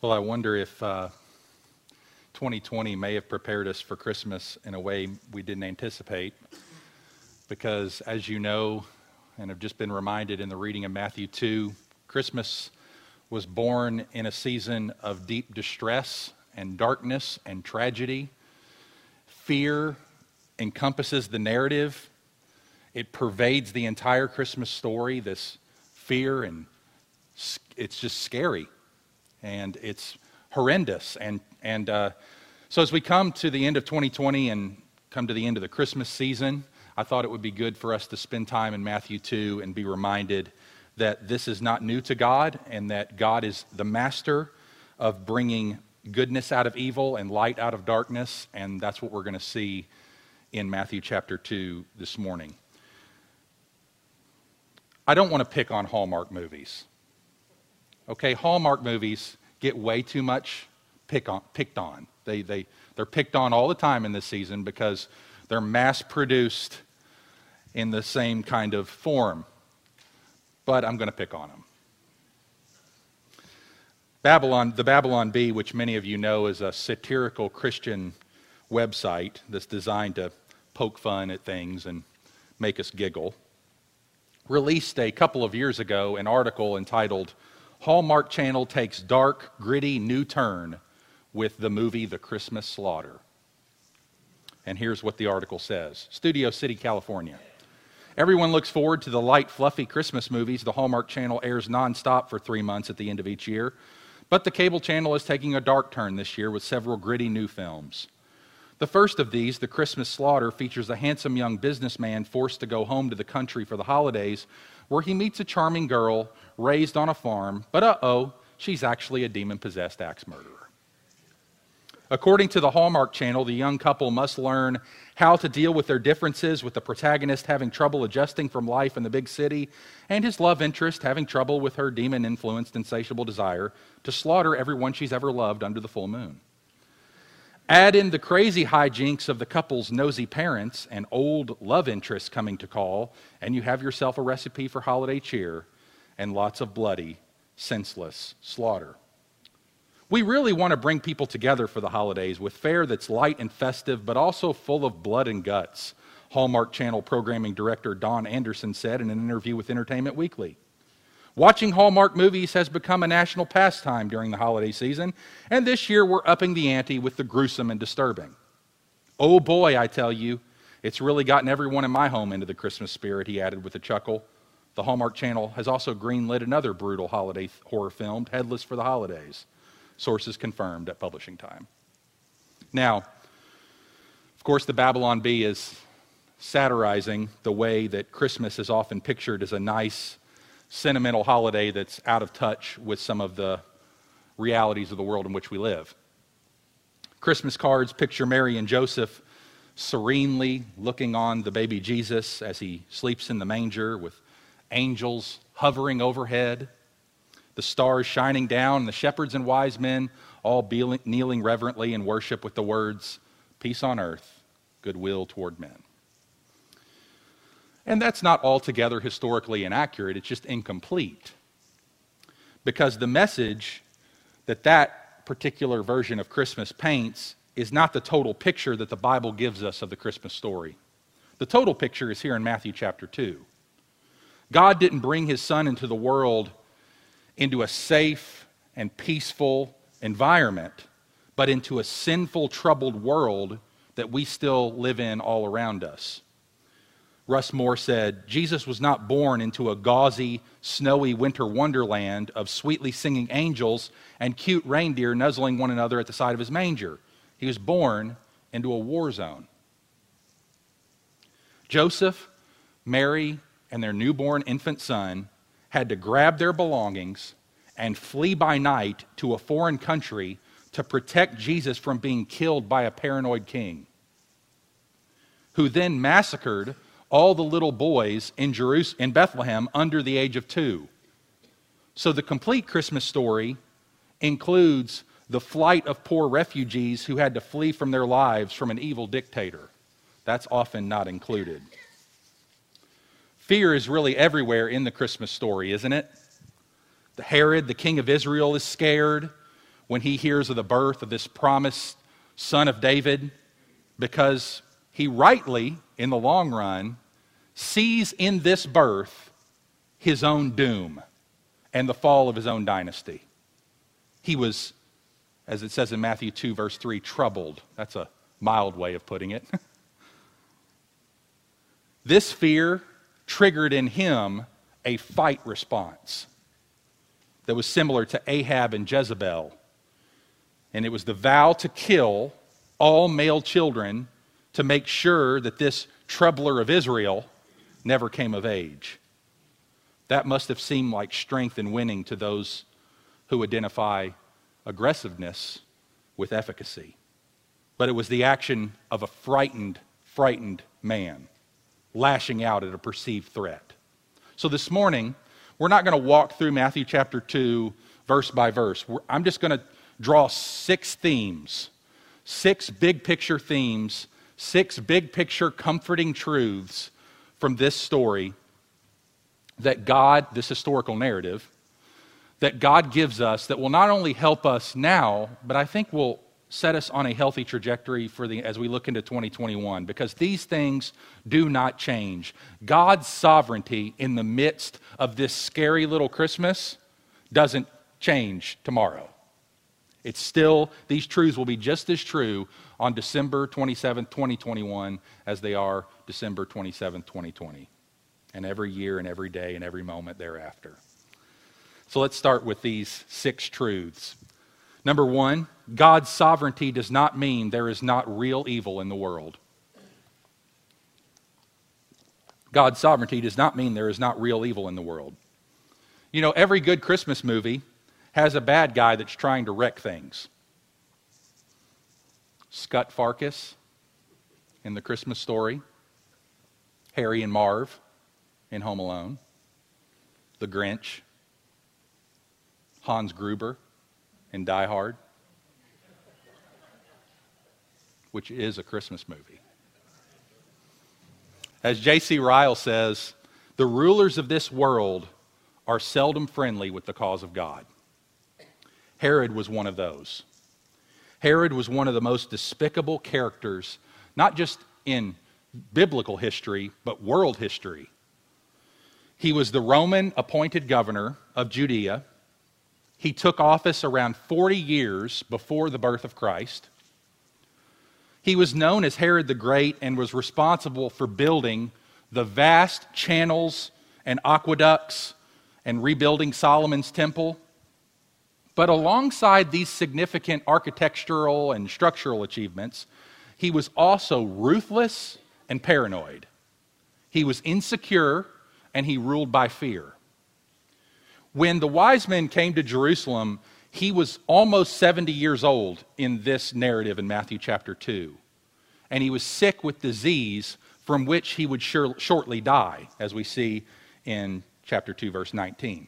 Well, I wonder if uh, 2020 may have prepared us for Christmas in a way we didn't anticipate. Because, as you know, and have just been reminded in the reading of Matthew 2, Christmas was born in a season of deep distress and darkness and tragedy. Fear encompasses the narrative, it pervades the entire Christmas story, this fear, and it's just scary and it's horrendous. And, and uh, so, as we come to the end of 2020 and come to the end of the Christmas season, I thought it would be good for us to spend time in Matthew 2 and be reminded that this is not new to God and that God is the master of bringing goodness out of evil and light out of darkness. And that's what we're going to see in Matthew chapter 2 this morning. I don't want to pick on Hallmark movies. Okay, Hallmark movies get way too much pick on, picked on. They, they, they're picked on all the time in this season because they're mass produced in the same kind of form. But I'm going to pick on them. Babylon, the Babylon Bee, which many of you know is a satirical Christian website that's designed to poke fun at things and make us giggle, released a couple of years ago an article entitled Hallmark Channel takes dark, gritty new turn with the movie The Christmas Slaughter. And here's what the article says Studio City, California. Everyone looks forward to the light, fluffy Christmas movies the Hallmark Channel airs nonstop for three months at the end of each year. But the cable channel is taking a dark turn this year with several gritty new films. The first of these, The Christmas Slaughter, features a handsome young businessman forced to go home to the country for the holidays where he meets a charming girl raised on a farm, but uh oh, she's actually a demon possessed axe murderer. According to the Hallmark Channel, the young couple must learn how to deal with their differences, with the protagonist having trouble adjusting from life in the big city, and his love interest having trouble with her demon influenced, insatiable desire to slaughter everyone she's ever loved under the full moon. Add in the crazy hijinks of the couple's nosy parents and old love interests coming to call, and you have yourself a recipe for holiday cheer and lots of bloody, senseless slaughter. We really want to bring people together for the holidays with fare that's light and festive, but also full of blood and guts, Hallmark Channel programming director Don Anderson said in an interview with Entertainment Weekly. Watching Hallmark movies has become a national pastime during the holiday season, and this year we're upping the ante with the gruesome and disturbing. Oh boy, I tell you, it's really gotten everyone in my home into the Christmas spirit, he added with a chuckle. The Hallmark Channel has also greenlit another brutal holiday horror film, Headless for the Holidays. Sources confirmed at publishing time. Now, of course, the Babylon Bee is satirizing the way that Christmas is often pictured as a nice, sentimental holiday that's out of touch with some of the realities of the world in which we live. Christmas cards picture Mary and Joseph serenely looking on the baby Jesus as he sleeps in the manger with angels hovering overhead, the stars shining down, and the shepherds and wise men all kneeling reverently in worship with the words, Peace on earth, goodwill toward men. And that's not altogether historically inaccurate, it's just incomplete. Because the message that that particular version of Christmas paints is not the total picture that the Bible gives us of the Christmas story. The total picture is here in Matthew chapter 2. God didn't bring his son into the world into a safe and peaceful environment, but into a sinful, troubled world that we still live in all around us. Russ Moore said, Jesus was not born into a gauzy, snowy winter wonderland of sweetly singing angels and cute reindeer nuzzling one another at the side of his manger. He was born into a war zone. Joseph, Mary, and their newborn infant son had to grab their belongings and flee by night to a foreign country to protect Jesus from being killed by a paranoid king, who then massacred all the little boys in, Jerus- in Bethlehem under the age of two. So the complete Christmas story includes the flight of poor refugees who had to flee from their lives from an evil dictator. That's often not included. Fear is really everywhere in the Christmas story, isn't it? The Herod, the king of Israel, is scared. when he hears of the birth of this promised son of David because he rightly, in the long run, sees in this birth his own doom and the fall of his own dynasty. He was, as it says in Matthew 2, verse 3, troubled. That's a mild way of putting it. this fear triggered in him a fight response that was similar to Ahab and Jezebel. And it was the vow to kill all male children to make sure that this troubler of Israel never came of age. That must have seemed like strength and winning to those who identify aggressiveness with efficacy. But it was the action of a frightened, frightened man lashing out at a perceived threat. So this morning, we're not going to walk through Matthew chapter 2 verse by verse. I'm just going to draw six themes, six big picture themes, six big picture comforting truths from this story that God, this historical narrative, that God gives us that will not only help us now, but I think will set us on a healthy trajectory for the, as we look into 2021 because these things do not change. God's sovereignty in the midst of this scary little Christmas doesn't change tomorrow. It's still, these truths will be just as true on December 27, 2021, as they are December 27, 2020, and every year and every day and every moment thereafter. So let's start with these six truths. Number one, God's sovereignty does not mean there is not real evil in the world. God's sovereignty does not mean there is not real evil in the world. You know, every good Christmas movie has a bad guy that's trying to wreck things. Scut Farkus in the Christmas story, Harry and Marv in Home Alone, The Grinch, Hans Gruber in Die Hard, which is a Christmas movie. As J.C. Ryle says, the rulers of this world are seldom friendly with the cause of God. Herod was one of those. Herod was one of the most despicable characters, not just in biblical history, but world history. He was the Roman appointed governor of Judea he took office around 40 years before the birth of Christ. He was known as Herod the Great and was responsible for building the vast channels and aqueducts and rebuilding Solomon's temple. But alongside these significant architectural and structural achievements, he was also ruthless and paranoid. He was insecure and he ruled by fear. When the wise men came to Jerusalem, he was almost 70 years old in this narrative in Matthew chapter 2. And he was sick with disease from which he would sure, shortly die, as we see in chapter 2, verse 19.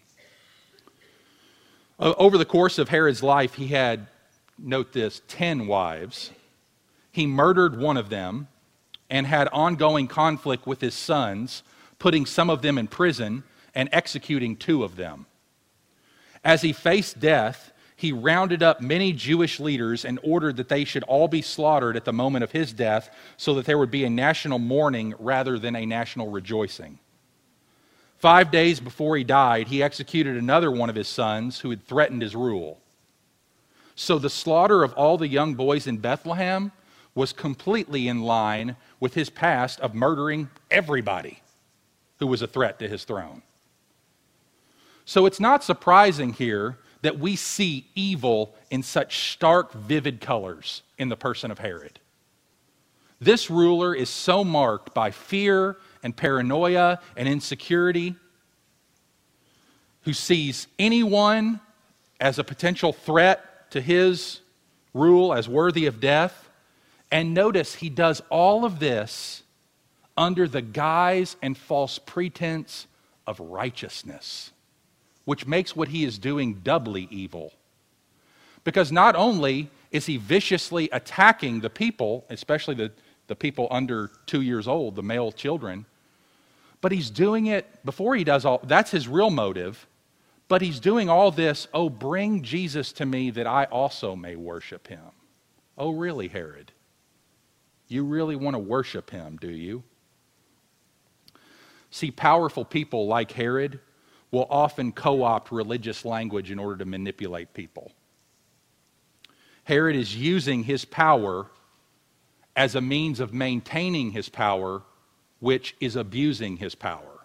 Over the course of Herod's life, he had, note this, 10 wives. He murdered one of them and had ongoing conflict with his sons, putting some of them in prison and executing two of them. As he faced death, he rounded up many Jewish leaders and ordered that they should all be slaughtered at the moment of his death so that there would be a national mourning rather than a national rejoicing. Five days before he died, he executed another one of his sons who had threatened his rule. So the slaughter of all the young boys in Bethlehem was completely in line with his past of murdering everybody who was a threat to his throne. So it's not surprising here that we see evil in such stark, vivid colors in the person of Herod. This ruler is so marked by fear and paranoia and insecurity, who sees anyone as a potential threat to his rule as worthy of death. And notice he does all of this under the guise and false pretense of righteousness which makes what he is doing doubly evil. Because not only is he viciously attacking the people, especially the, the people under two years old, the male children, but he's doing it before he does all that's his real motive. But he's doing all this, oh, bring Jesus to me that I also may worship him. Oh, really, Herod? You really want to worship him, do you? See, powerful people like Herod will often co opt religious language in order to manipulate people. Herod is using his power as a means of maintaining his power, which is abusing his power.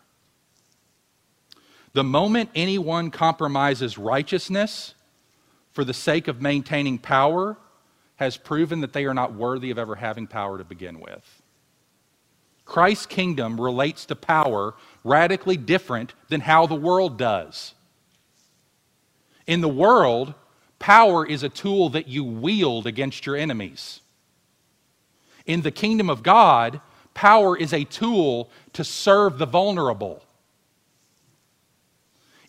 The moment anyone compromises righteousness for the sake of maintaining power has proven that they are not worthy of ever having power to begin with. Christ's kingdom relates to power radically different than how the world does. In the world, power is a tool that you wield against your enemies. In the kingdom of God, power is a tool to serve the vulnerable.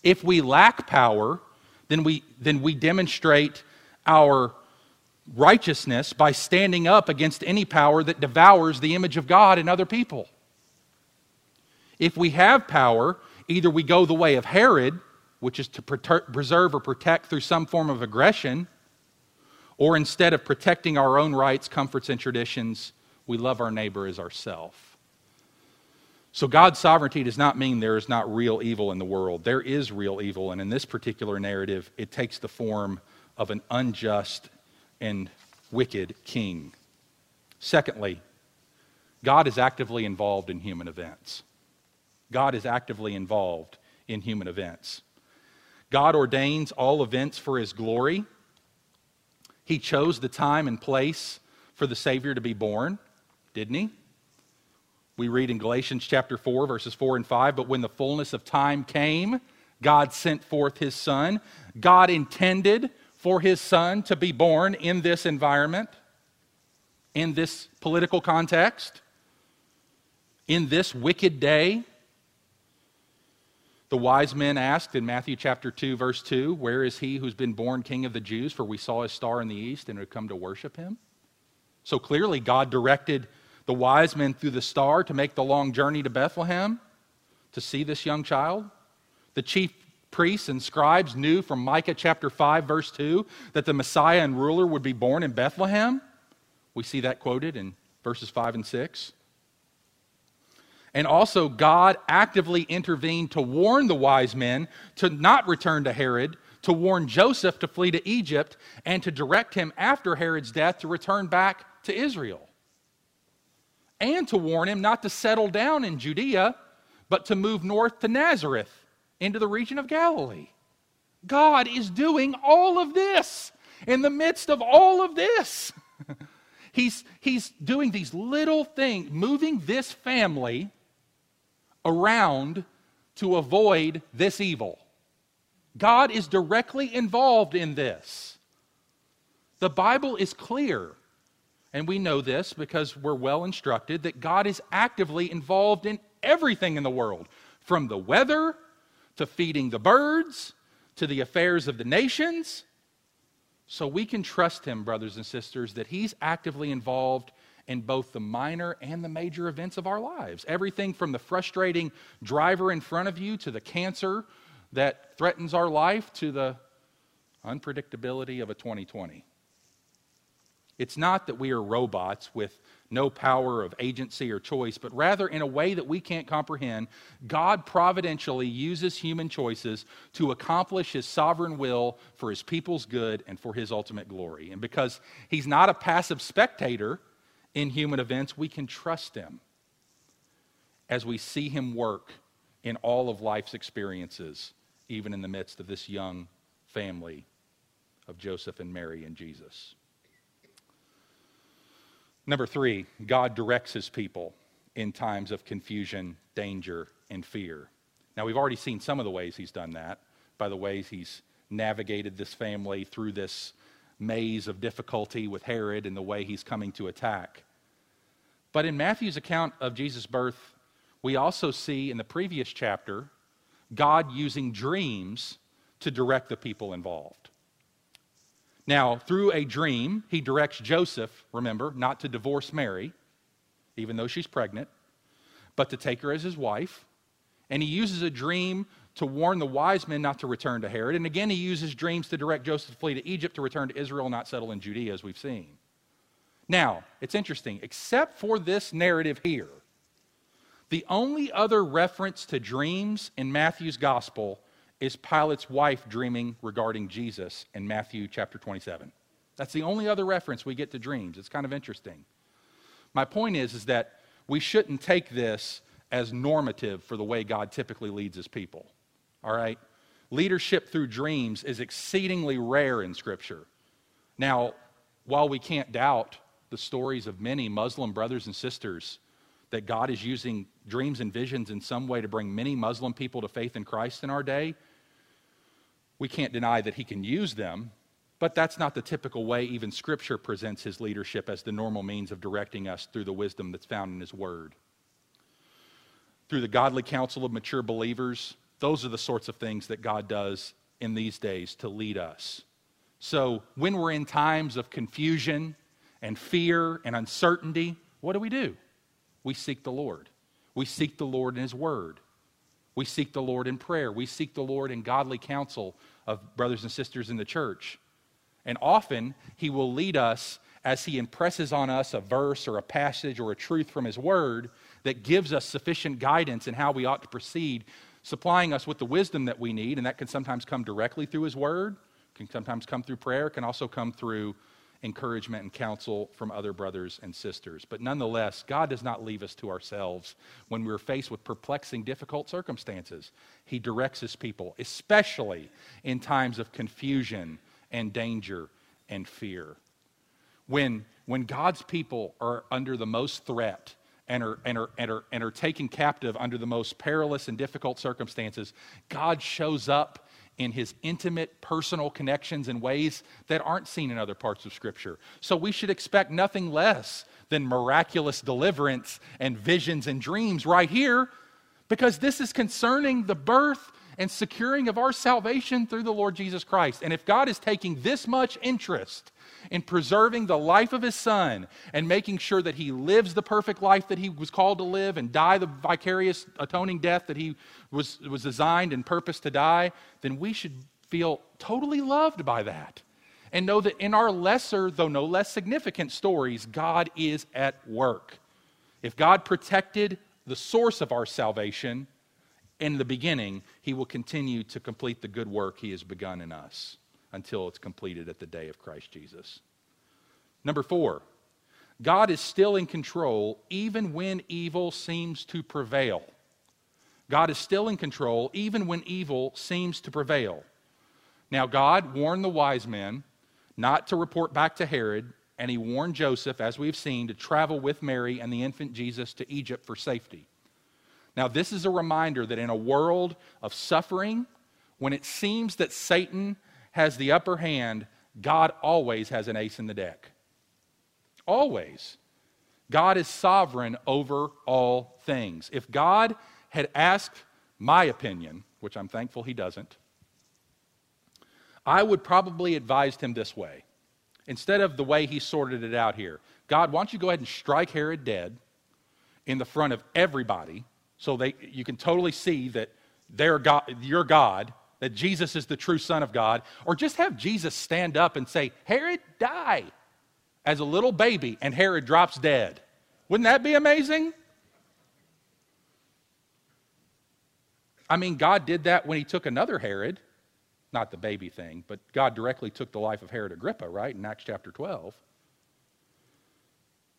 If we lack power, then we, then we demonstrate our righteousness by standing up against any power that devours the image of God in other people. If we have power, either we go the way of Herod, which is to preserve or protect through some form of aggression, or instead of protecting our own rights, comforts, and traditions, we love our neighbor as ourself. So God's sovereignty does not mean there is not real evil in the world. There is real evil, and in this particular narrative, it takes the form of an unjust and wicked king. Secondly, God is actively involved in human events. God is actively involved in human events. God ordains all events for his glory. He chose the time and place for the Savior to be born, didn't he? We read in Galatians chapter 4, verses 4 and 5 But when the fullness of time came, God sent forth his Son. God intended for his son to be born in this environment, in this political context, in this wicked day. The wise men asked in Matthew chapter 2, verse 2, Where is he who's been born king of the Jews? For we saw his star in the east and have come to worship him. So clearly, God directed the wise men through the star to make the long journey to Bethlehem to see this young child. The chief priests and scribes knew from Micah chapter 5, verse 2, that the Messiah and ruler would be born in Bethlehem. We see that quoted in verses 5 and 6. And also, God actively intervened to warn the wise men to not return to Herod, to warn Joseph to flee to Egypt, and to direct him after Herod's death to return back to Israel. And to warn him not to settle down in Judea, but to move north to Nazareth into the region of Galilee. God is doing all of this in the midst of all of this. he's, he's doing these little things, moving this family around to avoid this evil. God is directly involved in this. The Bible is clear, and we know this because we're well instructed that God is actively involved in everything in the world, from the weather to feeding the birds, to the affairs of the nations. So we can trust him, brothers and sisters, that he's actively involved in both the minor and the major events of our lives. Everything from the frustrating driver in front of you to the cancer that threatens our life to the unpredictability of a 2020. It's not that we are robots with no power of agency or choice, but rather in a way that we can't comprehend, God providentially uses human choices to accomplish his sovereign will for his people's good and for his ultimate glory. And because he's not a passive spectator in human events, we can trust him as we see him work in all of life's experiences, even in the midst of this young family of Joseph and Mary and Jesus. Number three, God directs his people in times of confusion, danger, and fear. Now, we've already seen some of the ways he's done that by the ways he's navigated this family through this maze of difficulty with Herod and the way he's coming to attack. But in Matthew's account of Jesus' birth, we also see in the previous chapter God using dreams to direct the people involved. Now, through a dream, he directs Joseph, remember, not to divorce Mary, even though she's pregnant, but to take her as his wife. And he uses a dream to warn the wise men not to return to Herod. And again, he uses dreams to direct Joseph to flee to Egypt to return to Israel, not settle in Judea, as we've seen. Now, it's interesting, except for this narrative here, the only other reference to dreams in Matthew's gospel is Pilate's wife dreaming regarding Jesus in Matthew chapter 27. That's the only other reference we get to dreams. It's kind of interesting. My point is, is that we shouldn't take this as normative for the way God typically leads his people. All right? Leadership through dreams is exceedingly rare in Scripture. Now, while we can't doubt the stories of many Muslim brothers and sisters that God is using dreams and visions in some way to bring many Muslim people to faith in Christ in our day, we can't deny that He can use them, but that's not the typical way even Scripture presents His leadership as the normal means of directing us through the wisdom that's found in His Word. Through the godly counsel of mature believers, those are the sorts of things that God does in these days to lead us. So when we're in times of confusion and fear and uncertainty, what do we do? We seek the Lord. We seek the Lord in His Word. We seek the Lord in prayer. We seek the Lord in godly counsel of brothers and sisters in the church. And often, He will lead us as He impresses on us a verse or a passage or a truth from His Word that gives us sufficient guidance in how we ought to proceed supplying us with the wisdom that we need, and that can sometimes come directly through His Word, can sometimes come through prayer, can also come through encouragement and counsel from other brothers and sisters. But nonetheless, God does not leave us to ourselves when we're faced with perplexing, difficult circumstances. He directs His people, especially in times of confusion and danger and fear. When, when God's people are under the most threat, and are, and, are, and, are, and are taken captive under the most perilous and difficult circumstances, God shows up in his intimate personal connections in ways that aren't seen in other parts of Scripture. So we should expect nothing less than miraculous deliverance and visions and dreams right here because this is concerning the birth and securing of our salvation through the Lord Jesus Christ. And if God is taking this much interest in preserving the life of his son and making sure that he lives the perfect life that he was called to live and die the vicarious atoning death that he was, was designed and purposed to die, then we should feel totally loved by that. And know that in our lesser, though no less significant stories, God is at work. If God protected the source of our salvation in the beginning, he will continue to complete the good work he has begun in us until it's completed at the day of Christ Jesus. Number four, God is still in control even when evil seems to prevail. God is still in control even when evil seems to prevail. Now, God warned the wise men not to report back to Herod, and he warned Joseph, as we've seen, to travel with Mary and the infant Jesus to Egypt for safety. Now, this is a reminder that in a world of suffering, when it seems that Satan has the upper hand, God always has an ace in the deck. Always. God is sovereign over all things. If God had asked my opinion, which I'm thankful he doesn't, I would probably advised him this way. Instead of the way he sorted it out here God, why don't you go ahead and strike Herod dead in the front of everybody so they, you can totally see that they're God, you're God that Jesus is the true Son of God, or just have Jesus stand up and say, Herod, die as a little baby, and Herod drops dead. Wouldn't that be amazing? I mean, God did that when he took another Herod, not the baby thing, but God directly took the life of Herod Agrippa, right, in Acts chapter 12.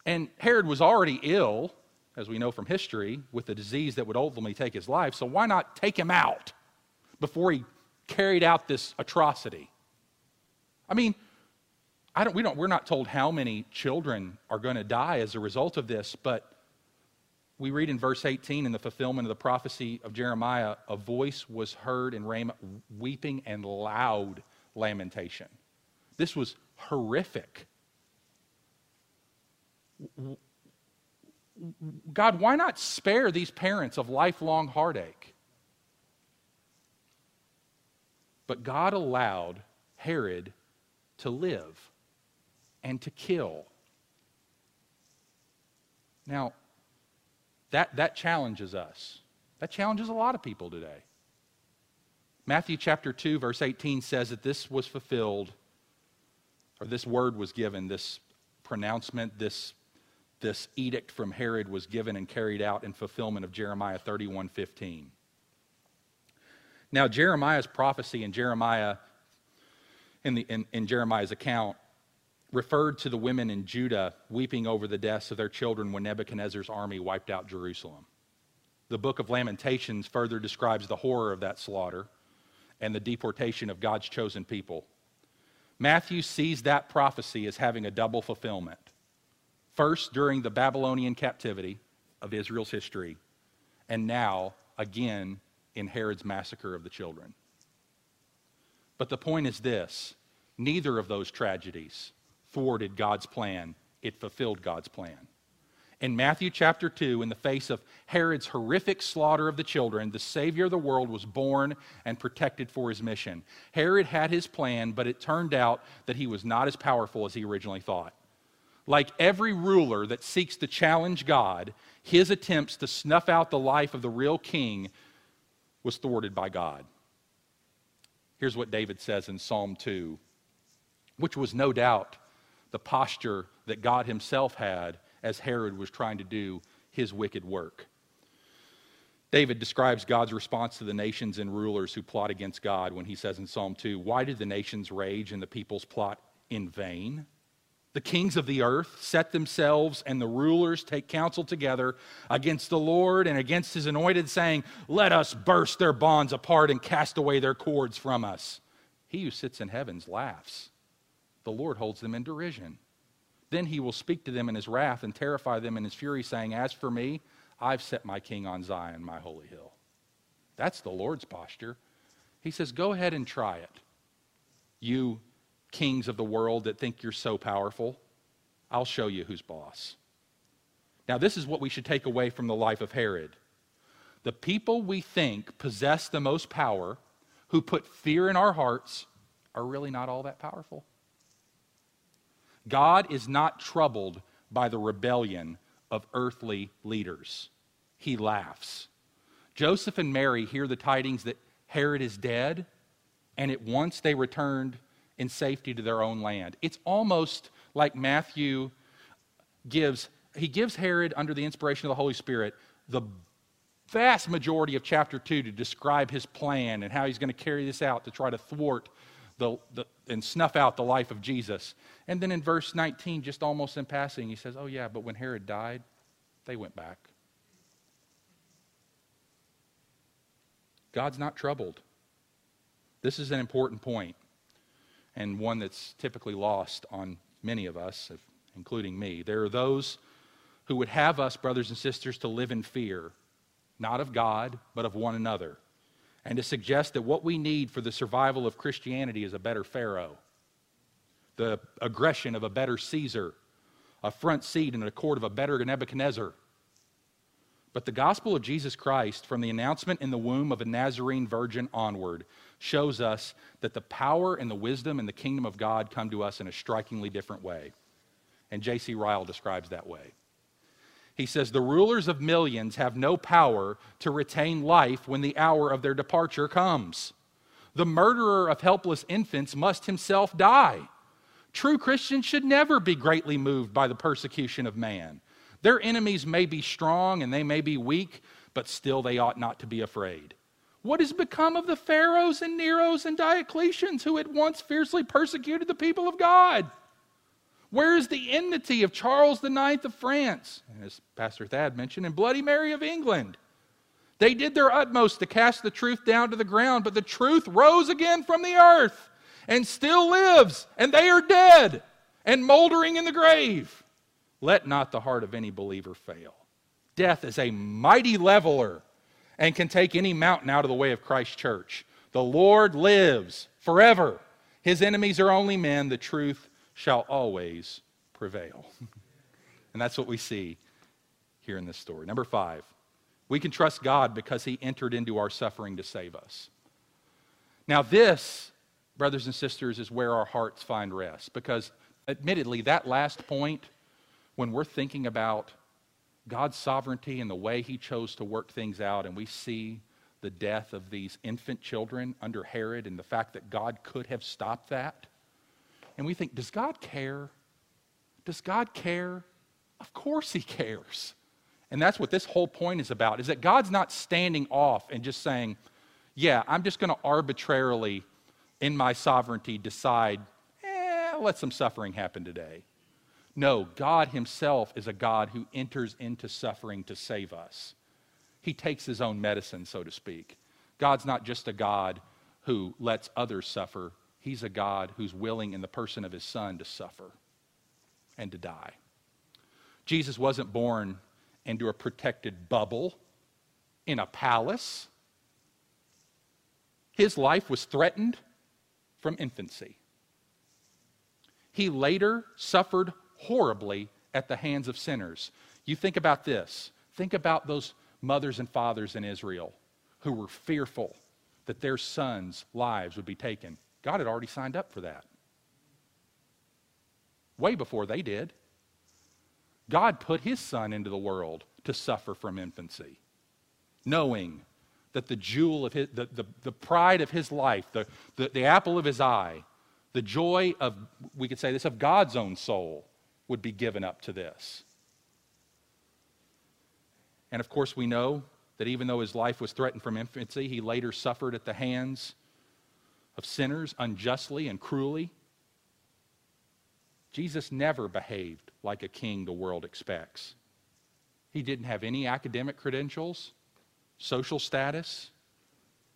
And Herod was already ill, as we know from history, with a disease that would ultimately take his life, so why not take him out? before he carried out this atrocity. I mean, I don't, we don't, we're not told how many children are going to die as a result of this, but we read in verse 18 in the fulfillment of the prophecy of Jeremiah, a voice was heard in Ramah, weeping and loud lamentation. This was horrific. God, why not spare these parents of lifelong heartache? But God allowed Herod to live and to kill. Now, that, that challenges us. That challenges a lot of people today. Matthew chapter 2, verse 18 says that this was fulfilled, or this word was given, this pronouncement, this, this edict from Herod was given and carried out in fulfillment of Jeremiah 31 15. Now, Jeremiah's prophecy in Jeremiah, in, the, in, in Jeremiah's account, referred to the women in Judah weeping over the deaths of their children when Nebuchadnezzar's army wiped out Jerusalem. The book of Lamentations further describes the horror of that slaughter and the deportation of God's chosen people. Matthew sees that prophecy as having a double fulfillment. First, during the Babylonian captivity of Israel's history, and now, again, in Herod's massacre of the children. But the point is this neither of those tragedies thwarted God's plan, it fulfilled God's plan. In Matthew chapter 2, in the face of Herod's horrific slaughter of the children, the Savior of the world was born and protected for his mission. Herod had his plan, but it turned out that he was not as powerful as he originally thought. Like every ruler that seeks to challenge God, his attempts to snuff out the life of the real king was thwarted by God. Here's what David says in Psalm 2, which was no doubt the posture that God himself had as Herod was trying to do his wicked work. David describes God's response to the nations and rulers who plot against God when he says in Psalm 2 Why did the nations rage and the peoples plot in vain? The kings of the earth set themselves, and the rulers take counsel together against the Lord and against his anointed, saying, Let us burst their bonds apart and cast away their cords from us. He who sits in heavens laughs. The Lord holds them in derision. Then he will speak to them in his wrath and terrify them in his fury, saying, As for me, I've set my king on Zion, my holy hill. That's the Lord's posture. He says, Go ahead and try it. You kings of the world that think you're so powerful, I'll show you who's boss. Now, this is what we should take away from the life of Herod. The people we think possess the most power, who put fear in our hearts, are really not all that powerful. God is not troubled by the rebellion of earthly leaders. He laughs. Joseph and Mary hear the tidings that Herod is dead, and at once they returned in safety to their own land. It's almost like Matthew gives, he gives Herod, under the inspiration of the Holy Spirit, the vast majority of chapter 2 to describe his plan and how he's going to carry this out to try to thwart the, the, and snuff out the life of Jesus. And then in verse 19, just almost in passing, he says, Oh, yeah, but when Herod died, they went back. God's not troubled. This is an important point, and one that's typically lost on many of us, including me. There are those who would have us, brothers and sisters, to live in fear, not of God, but of one another and to suggest that what we need for the survival of Christianity is a better Pharaoh, the aggression of a better Caesar, a front seat in a court of a better Nebuchadnezzar. But the gospel of Jesus Christ, from the announcement in the womb of a Nazarene virgin onward, shows us that the power and the wisdom and the kingdom of God come to us in a strikingly different way. And J.C. Ryle describes that way. He says, The rulers of millions have no power to retain life when the hour of their departure comes. The murderer of helpless infants must himself die. True Christians should never be greatly moved by the persecution of man. Their enemies may be strong and they may be weak, but still they ought not to be afraid. What has become of the Pharaohs and Neros and Diocletians who had once fiercely persecuted the people of God? Where is the enmity of Charles IX of France? As Pastor Thad mentioned, and Bloody Mary of England. They did their utmost to cast the truth down to the ground, but the truth rose again from the earth and still lives, and they are dead and moldering in the grave. Let not the heart of any believer fail. Death is a mighty leveler and can take any mountain out of the way of Christ's church. The Lord lives forever. His enemies are only men. The truth shall always prevail. and that's what we see here in this story. Number five, we can trust God because he entered into our suffering to save us. Now, this, brothers and sisters, is where our hearts find rest because, admittedly, that last point, when we're thinking about God's sovereignty and the way he chose to work things out, and we see the death of these infant children under Herod and the fact that God could have stopped that. And we think, does God care? Does God care? Of course he cares. And that's what this whole point is about is that God's not standing off and just saying, yeah, I'm just going to arbitrarily in my sovereignty decide, eh, let some suffering happen today. No, God himself is a God who enters into suffering to save us. He takes his own medicine, so to speak. God's not just a God who lets others suffer, he's a God who's willing, in the person of his son, to suffer and to die. Jesus wasn't born into a protected bubble in a palace. His life was threatened from infancy. He later suffered horribly at the hands of sinners. You think about this. Think about those mothers and fathers in Israel who were fearful that their sons' lives would be taken. God had already signed up for that. Way before they did. God put his son into the world to suffer from infancy, knowing that the jewel of his, the, the, the pride of his life, the, the, the apple of his eye, the joy of, we could say this, of God's own soul would be given up to this. And of course, we know that even though his life was threatened from infancy, he later suffered at the hands of sinners unjustly and cruelly. Jesus never behaved like a king the world expects. He didn't have any academic credentials, social status.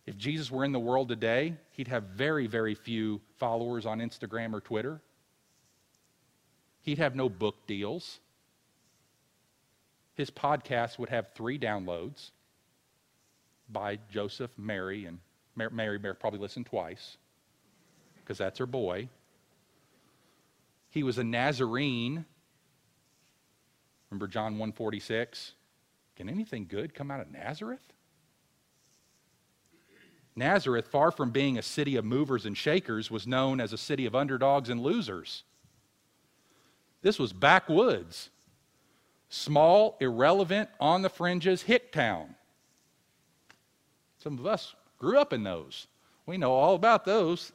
If Jesus were in the world today, he'd have very, very few followers on Instagram or Twitter. He'd have no book deals his podcast would have three downloads by Joseph, Mary, and Mary, Mary probably listened twice because that's her boy. He was a Nazarene. Remember John 146? Can anything good come out of Nazareth? Nazareth, far from being a city of movers and shakers, was known as a city of underdogs and losers. This was backwoods small, irrelevant, on the fringes hick town. Some of us grew up in those. We know all about those.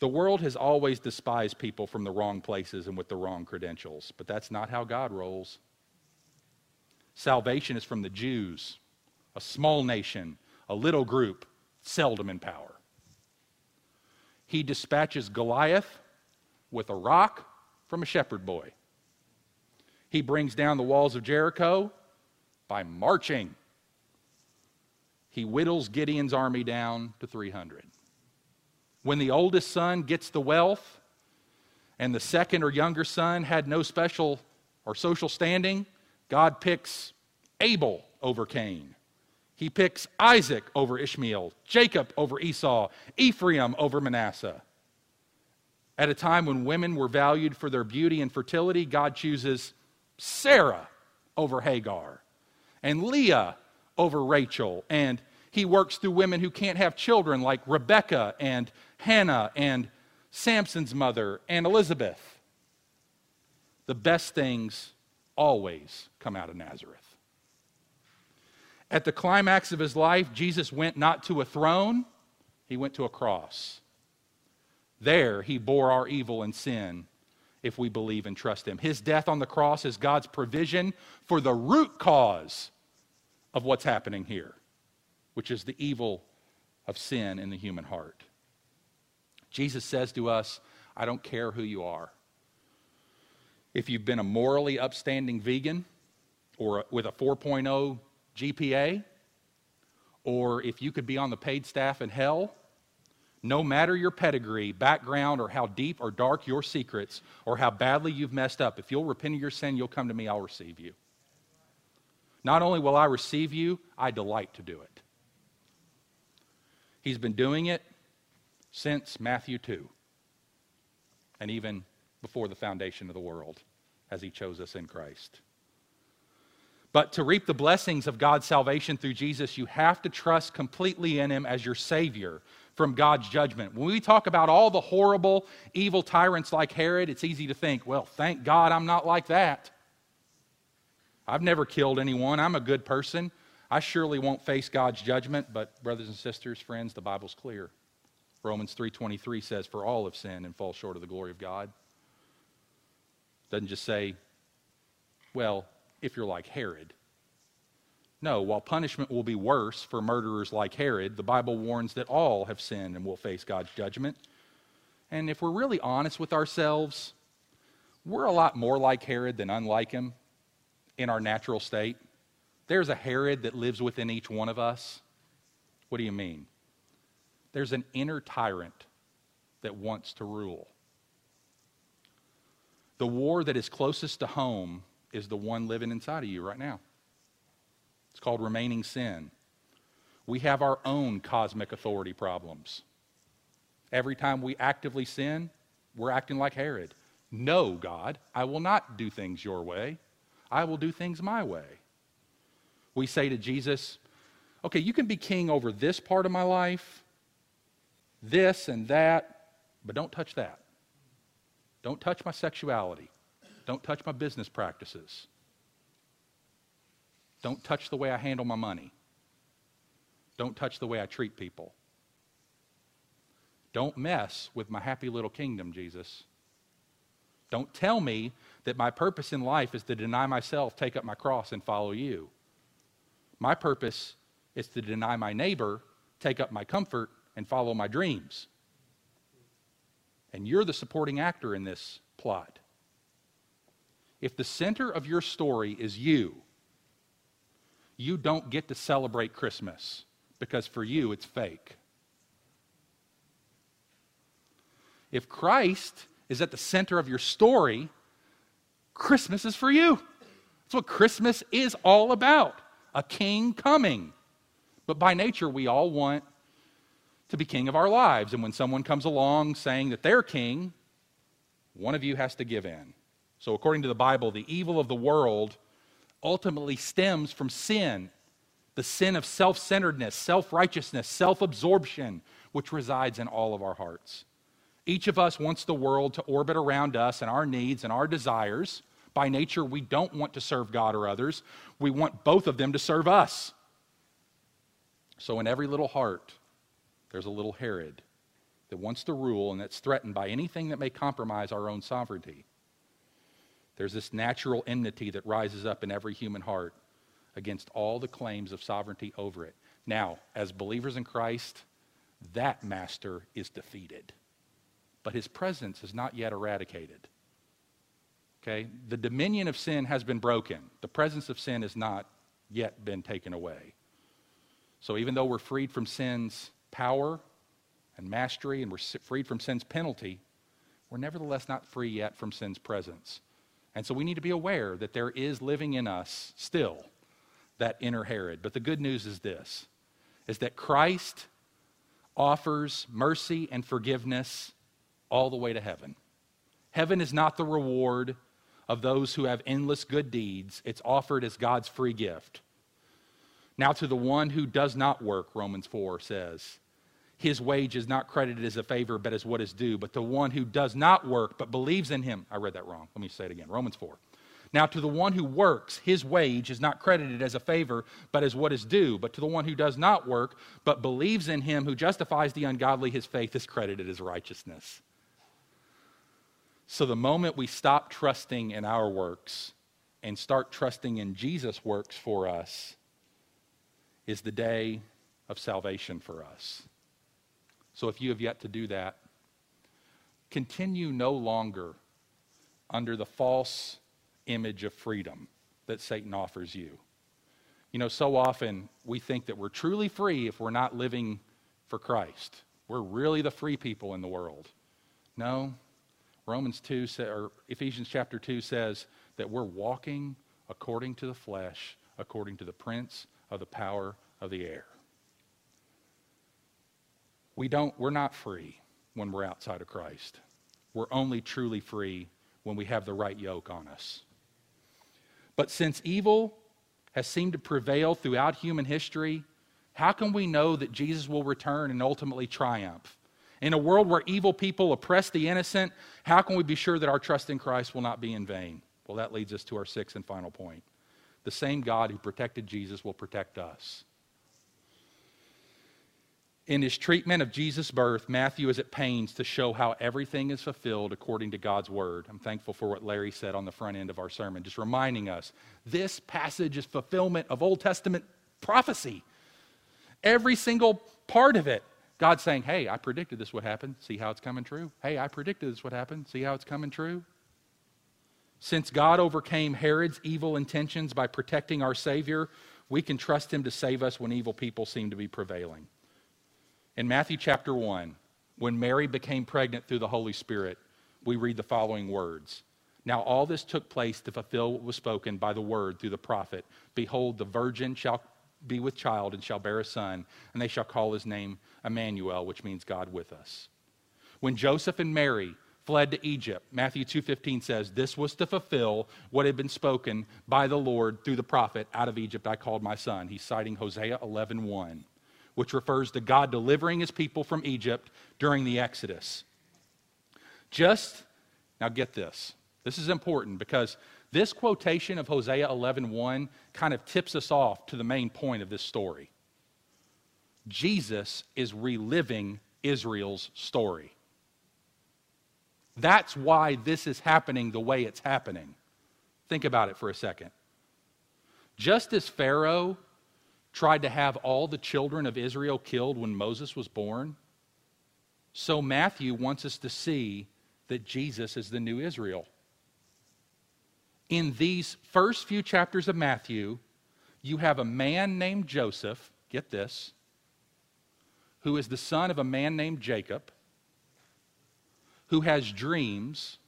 The world has always despised people from the wrong places and with the wrong credentials, but that's not how God rolls. Salvation is from the Jews, a small nation, a little group, seldom in power. He dispatches Goliath with a rock from a shepherd boy. He brings down the walls of Jericho by marching. He whittles Gideon's army down to 300. When the oldest son gets the wealth and the second or younger son had no special or social standing, God picks Abel over Cain. He picks Isaac over Ishmael, Jacob over Esau, Ephraim over Manasseh. At a time when women were valued for their beauty and fertility, God chooses Sarah over Hagar, and Leah over Rachel. And he works through women who can't have children, like Rebecca and Hannah and Samson's mother and Elizabeth. The best things always come out of Nazareth. At the climax of his life, Jesus went not to a throne, he went to a cross. There, he bore our evil and sin if we believe and trust Him. His death on the cross is God's provision for the root cause of what's happening here, which is the evil of sin in the human heart. Jesus says to us, I don't care who you are. If you've been a morally upstanding vegan or with a 4.0 GPA, or if you could be on the paid staff in hell, no matter your pedigree, background, or how deep or dark your secrets, or how badly you've messed up, if you'll repent of your sin, you'll come to me, I'll receive you. Not only will I receive you, I delight to do it. He's been doing it since Matthew 2, and even before the foundation of the world, as he chose us in Christ. But to reap the blessings of God's salvation through Jesus, you have to trust completely in him as your Savior from God's judgment. When we talk about all the horrible, evil tyrants like Herod, it's easy to think, well, thank God I'm not like that. I've never killed anyone. I'm a good person. I surely won't face God's judgment, but brothers and sisters, friends, the Bible's clear. Romans 3:23 says for all have sinned and fall short of the glory of God. Doesn't just say well, if you're like Herod. No, while punishment will be worse for murderers like Herod, the Bible warns that all have sinned and will face God's judgment. And if we're really honest with ourselves, we're a lot more like Herod than unlike him in our natural state. There's a Herod that lives within each one of us. What do you mean? There's an inner tyrant that wants to rule. The war that is closest to home is the one living inside of you right now. It's called remaining sin. We have our own cosmic authority problems. Every time we actively sin, we're acting like Herod. No, God, I will not do things your way. I will do things my way. We say to Jesus, okay, you can be king over this part of my life, this and that, but don't touch that. Don't touch my sexuality. Don't touch my business practices. Don't touch the way I handle my money. Don't touch the way I treat people. Don't mess with my happy little kingdom, Jesus. Don't tell me that my purpose in life is to deny myself, take up my cross, and follow you. My purpose is to deny my neighbor, take up my comfort, and follow my dreams. And you're the supporting actor in this plot. If the center of your story is you, you don't get to celebrate Christmas because for you it's fake. If Christ is at the center of your story, Christmas is for you. That's what Christmas is all about a king coming. But by nature, we all want to be king of our lives. And when someone comes along saying that they're king, one of you has to give in. So, according to the Bible, the evil of the world ultimately stems from sin the sin of self centeredness, self righteousness, self absorption, which resides in all of our hearts. Each of us wants the world to orbit around us and our needs and our desires. By nature, we don't want to serve God or others. We want both of them to serve us. So, in every little heart, there's a little Herod that wants to rule and that's threatened by anything that may compromise our own sovereignty. There's this natural enmity that rises up in every human heart against all the claims of sovereignty over it. Now, as believers in Christ, that master is defeated, but his presence is not yet eradicated. Okay? The dominion of sin has been broken, the presence of sin has not yet been taken away. So, even though we're freed from sin's power and mastery and we're freed from sin's penalty, we're nevertheless not free yet from sin's presence. And so we need to be aware that there is living in us still that inner Herod. But the good news is this is that Christ offers mercy and forgiveness all the way to heaven. Heaven is not the reward of those who have endless good deeds, it's offered as God's free gift. Now, to the one who does not work, Romans 4 says, his wage is not credited as a favor, but as what is due. But to the one who does not work, but believes in him, I read that wrong. Let me say it again Romans 4. Now, to the one who works, his wage is not credited as a favor, but as what is due. But to the one who does not work, but believes in him who justifies the ungodly, his faith is credited as righteousness. So, the moment we stop trusting in our works and start trusting in Jesus' works for us is the day of salvation for us. So if you have yet to do that, continue no longer under the false image of freedom that Satan offers you. You know, so often we think that we're truly free if we're not living for Christ. We're really the free people in the world. No, Romans 2 or Ephesians chapter 2 says that we're walking according to the flesh, according to the prince of the power of the air. We don't, we're not free when we're outside of Christ. We're only truly free when we have the right yoke on us. But since evil has seemed to prevail throughout human history, how can we know that Jesus will return and ultimately triumph? In a world where evil people oppress the innocent, how can we be sure that our trust in Christ will not be in vain? Well, that leads us to our sixth and final point. The same God who protected Jesus will protect us. In his treatment of Jesus' birth, Matthew is at pains to show how everything is fulfilled according to God's word. I'm thankful for what Larry said on the front end of our sermon, just reminding us this passage is fulfillment of Old Testament prophecy. Every single part of it. God's saying, Hey, I predicted this would happen. See how it's coming true? Hey, I predicted this would happen. See how it's coming true? Since God overcame Herod's evil intentions by protecting our Savior, we can trust Him to save us when evil people seem to be prevailing. In Matthew chapter 1, when Mary became pregnant through the Holy Spirit, we read the following words. Now, all this took place to fulfill what was spoken by the word through the prophet Behold, the virgin shall be with child and shall bear a son, and they shall call his name Emmanuel, which means God with us. When Joseph and Mary fled to Egypt, Matthew 2:15 says, "This was to fulfill what had been spoken by the Lord through the prophet, out of Egypt I called my son." He's citing Hosea 11:1 which refers to God delivering his people from Egypt during the Exodus. Just, now get this. This is important because this quotation of Hosea 11:1 kind of tips us off to the main point of this story. Jesus is reliving Israel's story. That's why this is happening the way it's happening. Think about it for a second. Just as Pharaoh tried to have all the children of Israel killed when Moses was born. So Matthew wants us to see that Jesus is the new Israel. In these first few chapters of Matthew, you have a man named Joseph, get this, who is the son of a man named Jacob, who has dreams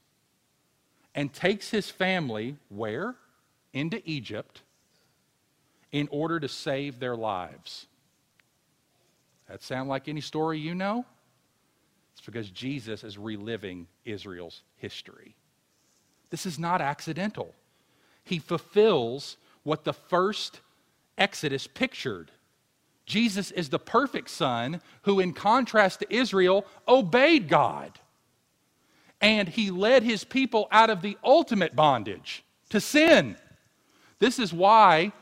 and takes his family where? Into Egypt in order to save their lives. That sound like any story you know? It's because Jesus is reliving Israel's history. This is not accidental. He fulfills what the first Exodus pictured. Jesus is the perfect son who, in contrast to Israel, obeyed God. And he led his people out of the ultimate bondage to sin. This is why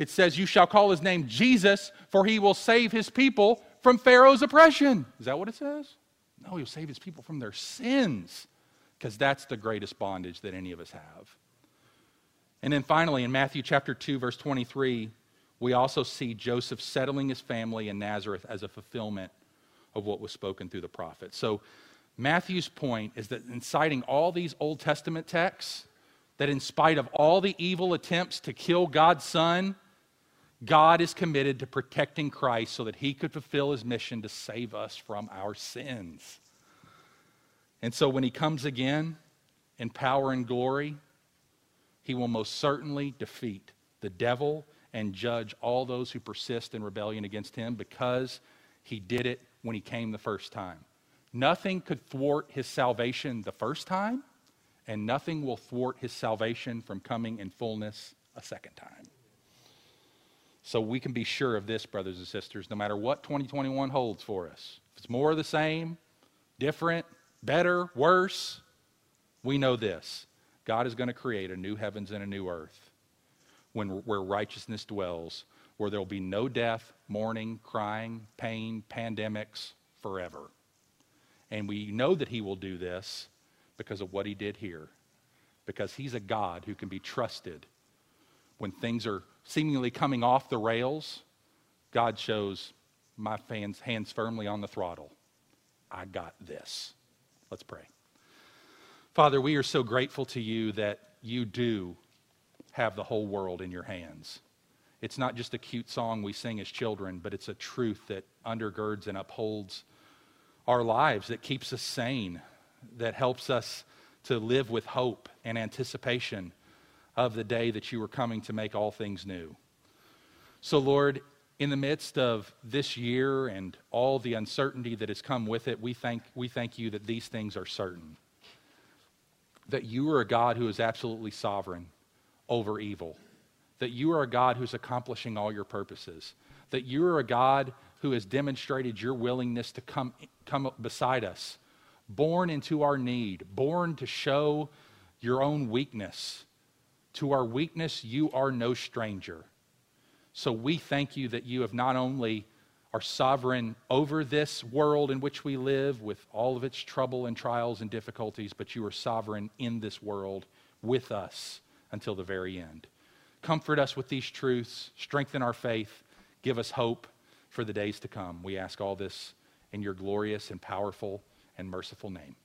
it says, You shall call his name Jesus, for he will save his people from Pharaoh's oppression. Is that what it says? No, he'll save his people from their sins, because that's the greatest bondage that any of us have. And then finally, in Matthew chapter 2, verse 23, we also see Joseph settling his family in Nazareth as a fulfillment of what was spoken through the prophet. So, Matthew's point is that in citing all these Old Testament texts, that in spite of all the evil attempts to kill God's Son, God is committed to protecting Christ so that he could fulfill his mission to save us from our sins. And so when he comes again in power and glory, he will most certainly defeat the devil and judge all those who persist in rebellion against him because he did it when he came the first time. Nothing could thwart his salvation the first time, and nothing will thwart his salvation from coming in fullness a second time. So we can be sure of this, brothers and sisters, no matter what 2021 holds for us. If it's more of the same, different, better, worse, we know this. God is going to create a new heavens and a new earth when, where righteousness dwells, where there will be no death, mourning, crying, pain, pandemics forever. And we know that He will do this because of what He did here, because He's a God who can be trusted when things are seemingly coming off the rails, God shows my hands, hands firmly on the throttle. I got this. Let's pray. Father, we are so grateful to you that you do have the whole world in your hands. It's not just a cute song we sing as children, but it's a truth that undergirds and upholds our lives, that keeps us sane, that helps us to live with hope and anticipation of the day that you were coming to make all things new. So, Lord, in the midst of this year and all the uncertainty that has come with it, we thank, we thank you that these things are certain. That you are a God who is absolutely sovereign over evil. That you are a God who's accomplishing all your purposes. That you are a God who has demonstrated your willingness to come, come beside us, born into our need, born to show your own weakness To our weakness, you are no stranger. So we thank you that you have not only are sovereign over this world in which we live with all of its trouble and trials and difficulties, but you are sovereign in this world with us until the very end. Comfort us with these truths, strengthen our faith, give us hope for the days to come. We ask all this in your glorious and powerful and merciful name.